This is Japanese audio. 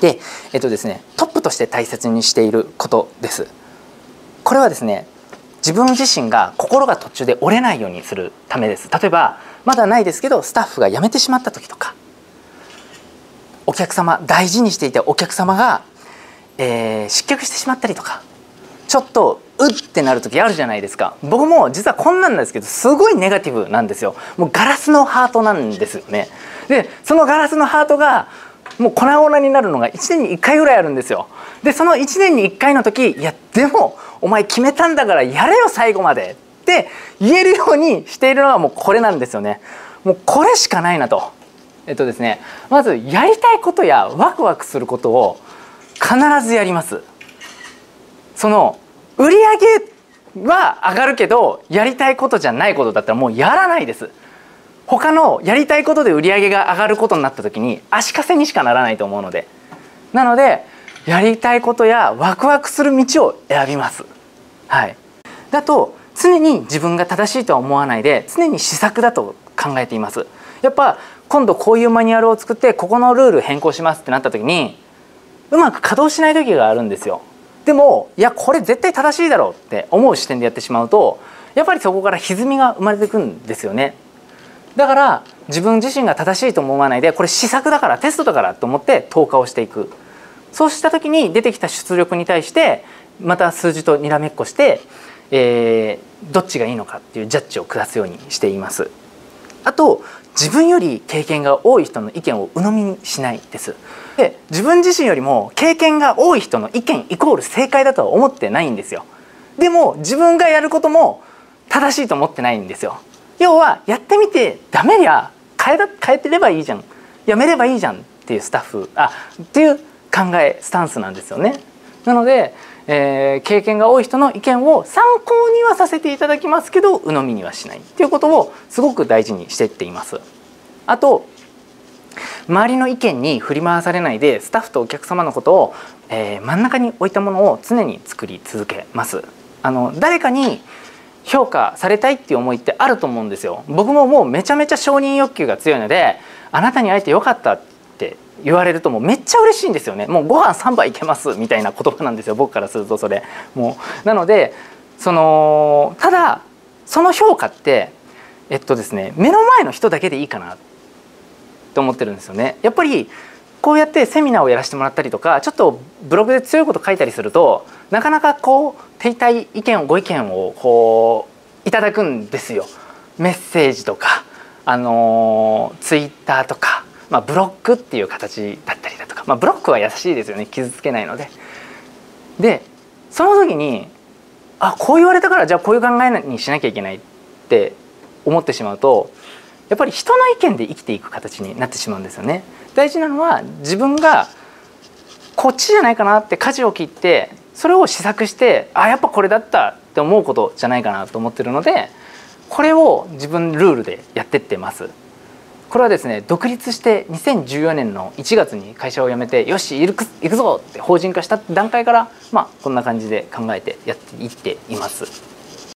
でえっとですねトップとして大切にしていることです。これはですね自分自身が心が途中で折れないようにするためです。例えばまだないですけどスタッフが辞めてしまった時とかお客様大事にしていたお客様が、えー、失脚してしまったりとかちょっとうってなる時あるじゃないですか。僕も実はこんなんですけどすごいネガティブなんですよ。もうガラスのハートなんですよね。でそのガラスのハートがもう粉々になるのが1年に1回ぐらいあるんですよ。でその1年に1回の時いやでもお前決めたんだからやれよ最後まで。って言えるようにしているのがもうこれなんですよね。もうこれしかないなと。えっとですねまずやりたいことやワクワクすることを必ずやります。その売り上げは上がるけどやりたいことじゃないことだったらもうやらないです。他のやりたいことで売り上げが上がることになった時に足かせにしかならないと思うので。なのでやりたいことやワクワクする道を選びます。はい。だと常に自分が正しいとは思わないで常に試作だと考えています。やっぱ今度こういうマニュアルを作ってここのルール変更しますってなった時にうまく稼働しない時があるんですよ。でもいやこれ絶対正しいだろうって思う視点でやってしまうとやっぱりそこから歪みが生まれてくんですよね。だから自分自身が正しいと思わないでこれ試作だからテストだからと思って投下をしていく。そうした時に出てきた出力に対してまた数字とにらめっこして、えー、どっちがいいのかっていうジャッジを下すようにしています。あと自分より経験が多い人の意見を鵜呑みにしないです。で自分自身よりも経験が多い人の意見イコール正解だとは思ってないんですよ。でも自分がやることも正しいと思ってないんですよ。要はやってみてダメりゃ変え変えてればいいじゃん。やめればいいじゃんっていうスタッフあっていう考えスタンスなんですよね。なので、えー、経験が多い人の意見を参考にはさせていただきますけど鵜呑みにはしないっていうことをすごく大事にしてっています。あと周りの意見に振り回されないでスタッフとお客様のことを、えー、真ん中に置いたものを常に作り続けます。あの誰かに評価されたいっていう思いってあると思うんですよ。僕ももうめちゃめちゃ承認欲求が強いのであなたに会えてよかったって言われるともうめっちゃ嬉しいんですよね。もうご飯3杯いけますみたいな言葉なんですよ。僕からするとそれ。もう。なのでそのただその評価ってえっとですね目の前の人だけでいいかなと思ってるんですよね。やっぱりこうやってセミナーをやらせてもらったりとかちょっとブログで強いこと書いたりするとなかなかこう手痛い意見をご意見をこういただくんですよ。メッセージとか、あのツイッターとか、まあ、ブロックっていう形だったりだとか、まあ、ブロックは優しいですよね傷つけないので。でその時にあこう言われたからじゃあこういう考えにしなきゃいけないって思ってしまうとやっぱり人の意見で生きていく形になってしまうんですよね。大事なのは自分がこっちじゃないかなって舵を切ってそれを試作してあやっぱこれだったって思うことじゃないかなと思ってるのでこれを自分ルールでやってってます。これはですね独立して2014年の1月に会社を辞めてよし行く行くぞって法人化した段階からまあこんな感じで考えてやっていっています。